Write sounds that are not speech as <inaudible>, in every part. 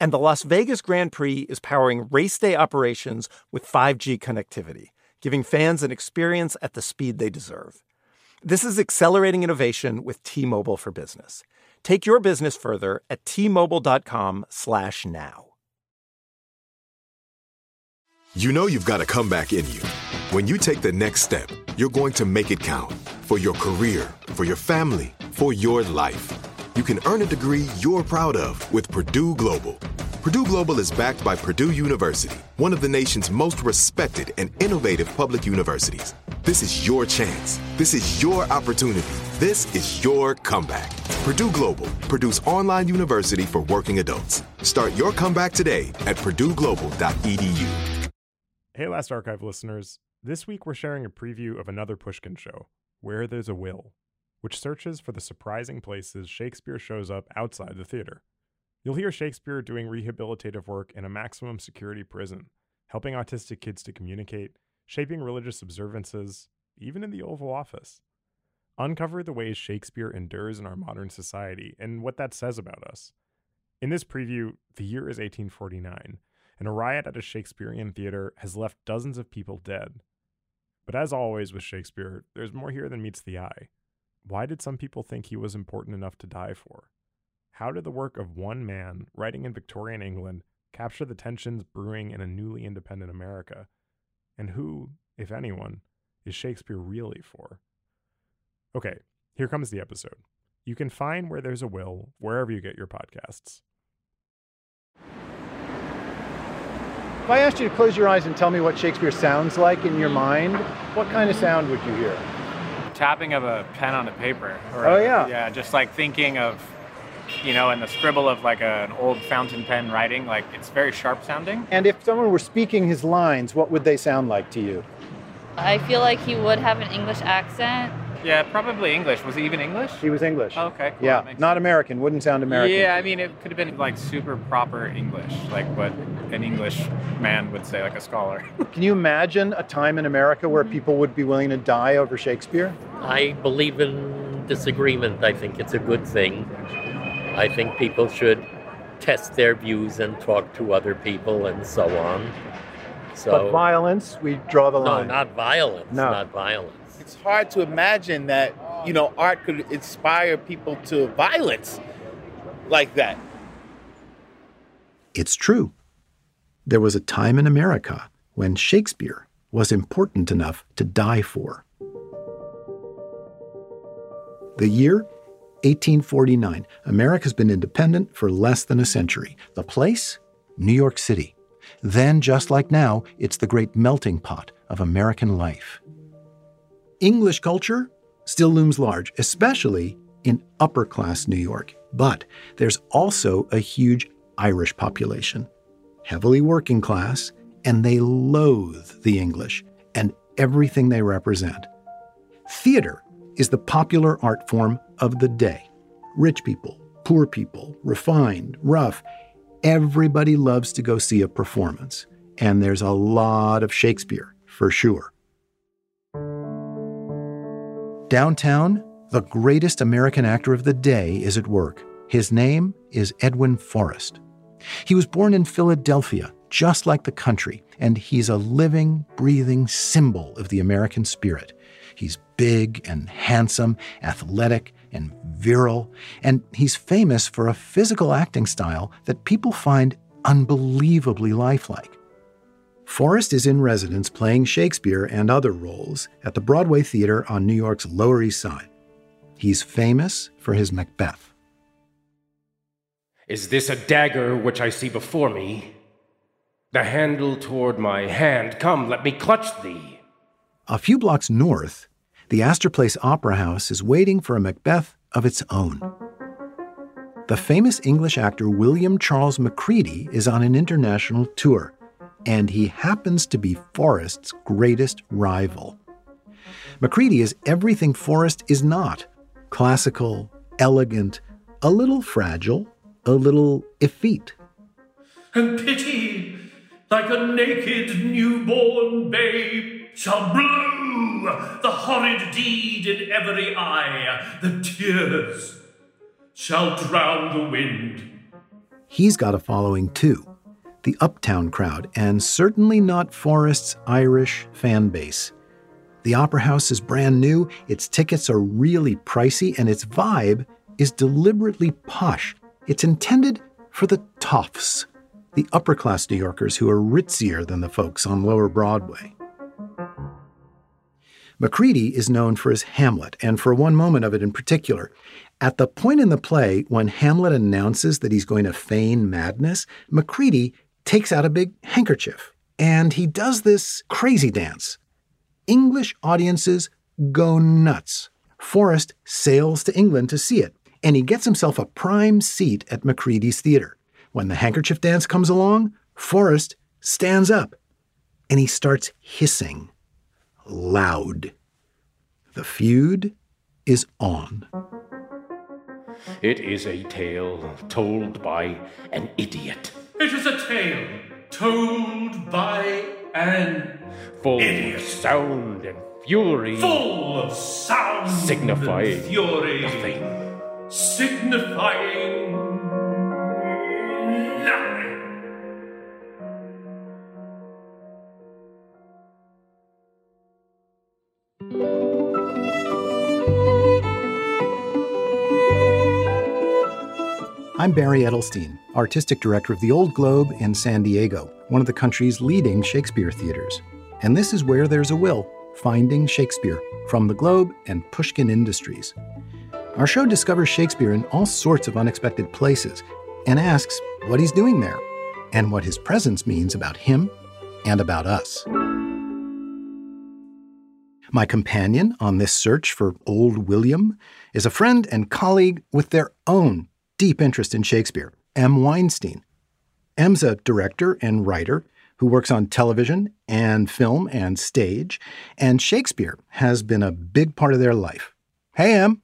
And the Las Vegas Grand Prix is powering race day operations with 5G connectivity, giving fans an experience at the speed they deserve. This is accelerating innovation with T-Mobile for Business. Take your business further at t-mobile.com/now. You know you've got a comeback in you. When you take the next step, you're going to make it count for your career, for your family, for your life. You can earn a degree you're proud of with Purdue Global. Purdue Global is backed by Purdue University, one of the nation's most respected and innovative public universities. This is your chance. This is your opportunity. This is your comeback. Purdue Global, Purdue's online university for working adults. Start your comeback today at purdueglobal.edu. Hey, Last Archive listeners. This week we're sharing a preview of another Pushkin show, Where There's a Will, which searches for the surprising places Shakespeare shows up outside the theater. You'll hear Shakespeare doing rehabilitative work in a maximum security prison, helping autistic kids to communicate, shaping religious observances, even in the Oval Office. Uncover the ways Shakespeare endures in our modern society and what that says about us. In this preview, the year is 1849, and a riot at a Shakespearean theater has left dozens of people dead. But as always with Shakespeare, there's more here than meets the eye. Why did some people think he was important enough to die for? How did the work of one man writing in Victorian England capture the tensions brewing in a newly independent America? And who, if anyone, is Shakespeare really for? Okay, here comes the episode. You can find Where There's a Will wherever you get your podcasts. If I asked you to close your eyes and tell me what Shakespeare sounds like in your mind, what kind of sound would you hear? Tapping of a pen on a paper. Or Oh, yeah. Yeah, just like thinking of, you know, and the scribble of like a, an old fountain pen writing. Like it's very sharp sounding. And if someone were speaking his lines, what would they sound like to you? I feel like he would have an English accent. Yeah, probably English. Was he even English? He was English. Oh, okay. Cool. yeah, That makes not American. Wouldn't sound American. Yeah, I mean, it could have been like super proper English, like what an English man would say, like a scholar. <laughs> Can you imagine a time in America where mm-hmm. people would be willing to die over Shakespeare? I believe in disagreement. I think it's a good thing. I think people should test their views and talk to other people and so on. So, but violence, we draw the no, line. not violence. No. Not violence. It's hard to imagine that, you know, art could inspire people to violence like that. It's true. There was a time in America when Shakespeare was important enough to die for. The year 1849. America's been independent for less than a century. The place? New York City. Then, just like now, it's the great melting pot of American life. English culture still looms large, especially in upper class New York. But there's also a huge Irish population, heavily working class, and they loathe the English and everything they represent. Theater is the popular art form of the day. Rich people, poor people, refined, rough, everybody loves to go see a performance. And there's a lot of Shakespeare, for sure. Downtown, the greatest American actor of the day is at work. His name is Edwin Forrest. He was born in Philadelphia, just like the country, and he's a living, breathing symbol of the American spirit. He's big and handsome, athletic and virile, and he's famous for a physical acting style that people find unbelievably lifelike. Forrest is in residence playing Shakespeare and other roles at the Broadway Theater on New York's Lower East Side. He's famous for his Macbeth. Is this a dagger which I see before me? The handle toward my hand. Come, let me clutch thee. A few blocks north, the Astor Place Opera House is waiting for a Macbeth of its own. The famous English actor William Charles Macready is on an international tour and he happens to be Forrest's greatest rival. Macready is everything Forrest is not classical, elegant, a little fragile, a little effete. And pity, like a naked newborn babe, shall blow the horrid deed in every eye. The tears shall drown the wind. He's got a following too the uptown crowd, and certainly not Forrest's Irish fan base. The Opera House is brand new, its tickets are really pricey, and its vibe is deliberately posh. It's intended for the toffs, the upper class New Yorkers who are ritzier than the folks on Lower Broadway. Macready is known for his Hamlet, and for one moment of it in particular. At the point in the play when Hamlet announces that he's going to feign madness, Macready takes out a big handkerchief and he does this crazy dance. English audiences go nuts. Forrest sails to England to see it, and he gets himself a prime seat at Macready's theater. When the handkerchief dance comes along, Forrest stands up and he starts hissing loud. The feud is on. It is a tale told by an idiot. It is a tale told by an full idiot. of sound and fury, full of sound signifying and fury, nothing, signifying I'm Barry Edelstein, artistic director of the Old Globe in San Diego, one of the country's leading Shakespeare theaters. And this is Where There's a Will Finding Shakespeare from the Globe and Pushkin Industries. Our show discovers Shakespeare in all sorts of unexpected places and asks what he's doing there and what his presence means about him and about us. My companion on this search for Old William is a friend and colleague with their own deep interest in Shakespeare, Em. Weinstein. Em's a director and writer who works on television and film and stage, and Shakespeare has been a big part of their life. Hey, Em.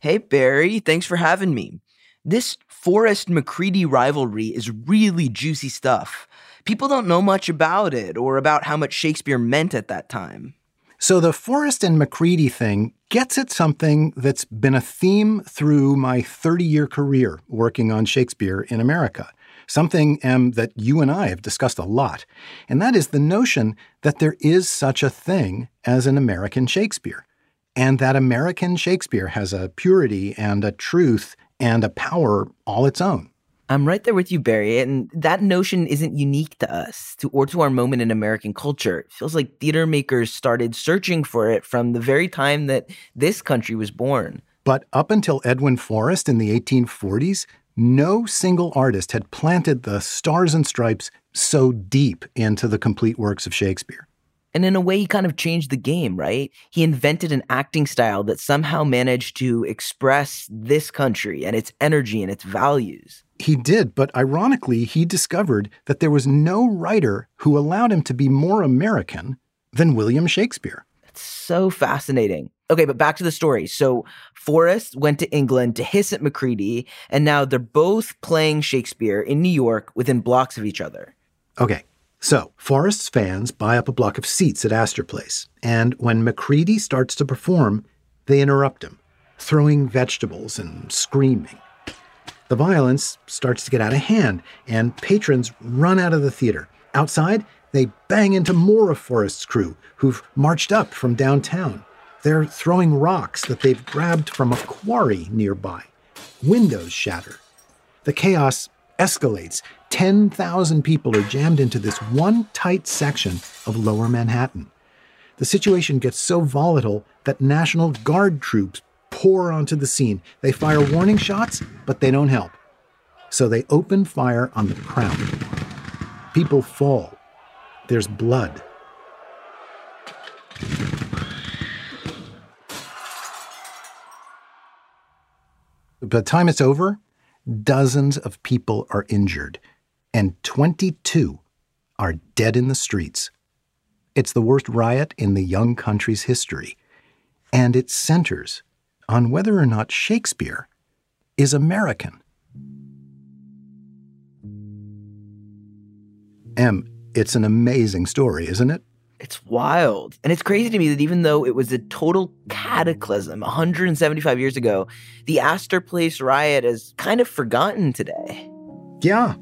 Hey, Barry. Thanks for having me. This Forrest Macready rivalry is really juicy stuff. People don't know much about it or about how much Shakespeare meant at that time. So the Forrest and Macready thing gets at something that's been a theme through my 30 year career working on Shakespeare in America. Something, Em, that you and I have discussed a lot. And that is the notion that there is such a thing as an American Shakespeare. And that American Shakespeare has a purity and a truth and a power all its own. I'm right there with you, Barry. And that notion isn't unique to us to, or to our moment in American culture. It feels like theater makers started searching for it from the very time that this country was born. But up until Edwin Forrest in the 1840s, no single artist had planted the stars and stripes so deep into the complete works of Shakespeare. And in a way, he kind of changed the game, right? He invented an acting style that somehow managed to express this country and its energy and its values. He did, but ironically, he discovered that there was no writer who allowed him to be more American than William Shakespeare. That's so fascinating. Okay, but back to the story. So Forrest went to England to hiss at Macready, and now they're both playing Shakespeare in New York within blocks of each other. Okay, so Forrest's fans buy up a block of seats at Astor Place, and when Macready starts to perform, they interrupt him, throwing vegetables and screaming. The violence starts to get out of hand, and patrons run out of the theater. Outside, they bang into more of Forrest's crew, who've marched up from downtown. They're throwing rocks that they've grabbed from a quarry nearby. Windows shatter. The chaos escalates, 10,000 people are jammed into this one tight section of lower Manhattan. The situation gets so volatile that National Guard troops pour onto the scene. They fire warning shots, but they don't help. So they open fire on the crowd. People fall. There's blood. By the time it's over, dozens of people are injured, and 22 are dead in the streets. It's the worst riot in the young country's history, and it centers on whether or not Shakespeare is American. Em, it's an amazing story, isn't it? It's wild. And it's crazy to me that even though it was a total cataclysm 175 years ago, the Astor Place riot is kind of forgotten today. Yeah.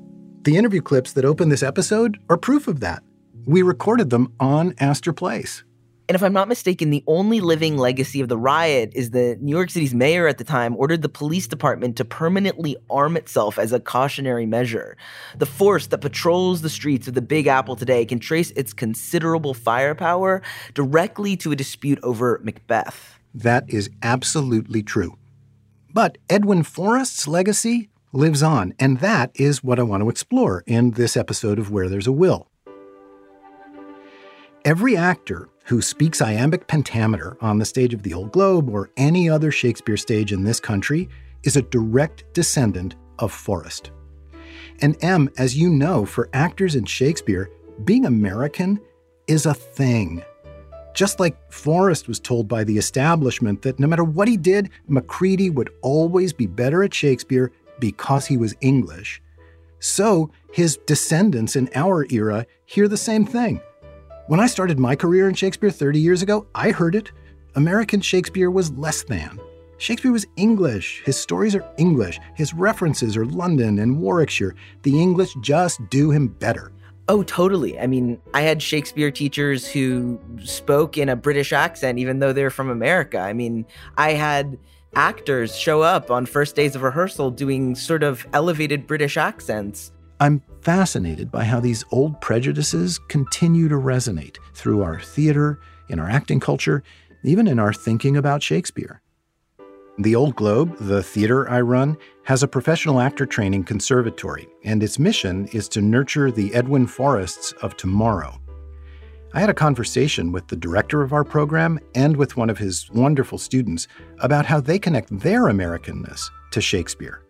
The interview clips that open this episode are proof of that. We recorded them on Astor Place. And if I'm not mistaken, the only living legacy of the riot is that New York City's mayor at the time ordered the police department to permanently arm itself as a cautionary measure. The force that patrols the streets of the Big Apple today can trace its considerable firepower directly to a dispute over Macbeth. That is absolutely true. But Edwin Forrest's legacy lives on, and that is what I want to explore in this episode of Where There's a Will. Every actor who speaks iambic pentameter on the stage of the Old Globe or any other Shakespeare stage in this country is a direct descendant of Forrest. And Em, as you know, for actors in Shakespeare, being American is a thing. Just like Forrest was told by the establishment that no matter what he did, Macready would always be better at Shakespeare because he was English. So his descendants in our era hear the same thing. When I started my career in Shakespeare 30 years ago, I heard it. American Shakespeare was less than. Shakespeare was English. His stories are English. His references are London and Warwickshire. The English just do him better. Oh, totally. I mean, I had Shakespeare teachers who spoke in a British accent, even though they're from America. I mean, I had actors show up on first days of rehearsal doing sort of elevated British accents. I'm fascinated by how these old prejudices continue to resonate through our theater, in our acting culture, even in our thinking about Shakespeare. The Old Globe, the theater I run, has a professional actor training conservatory, and its mission is to nurture the Edwin Forrests of tomorrow. I had a conversation with the director of our program and with one of his wonderful students about how they connect their Americanness to Shakespeare.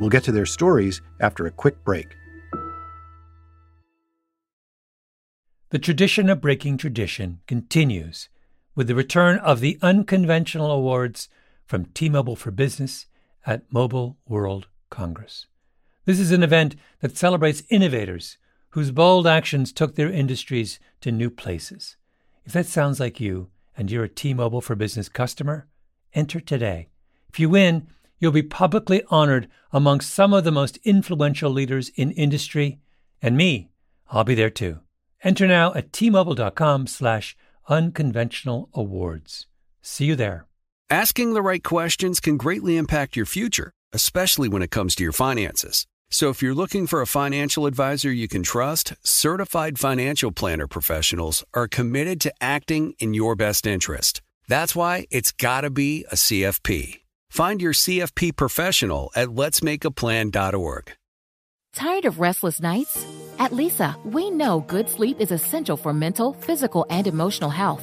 We'll get to their stories after a quick break. The tradition of breaking tradition continues with the return of the Unconventional Awards from T Mobile for Business at Mobile World Congress. This is an event that celebrates innovators whose bold actions took their industries to new places. If that sounds like you and you're a T Mobile for Business customer, enter today. If you win, you'll be publicly honored among some of the most influential leaders in industry, and me, I'll be there too. Enter now at tmobile.com slash unconventional awards. See you there. Asking the right questions can greatly impact your future, especially when it comes to your finances. So if you're looking for a financial advisor you can trust, certified financial planner professionals are committed to acting in your best interest. That's why it's got to be a CFP. Find your CFP professional at letsmakeaplan.org. Tired of restless nights? At Leesa, we know good sleep is essential for mental, physical, and emotional health.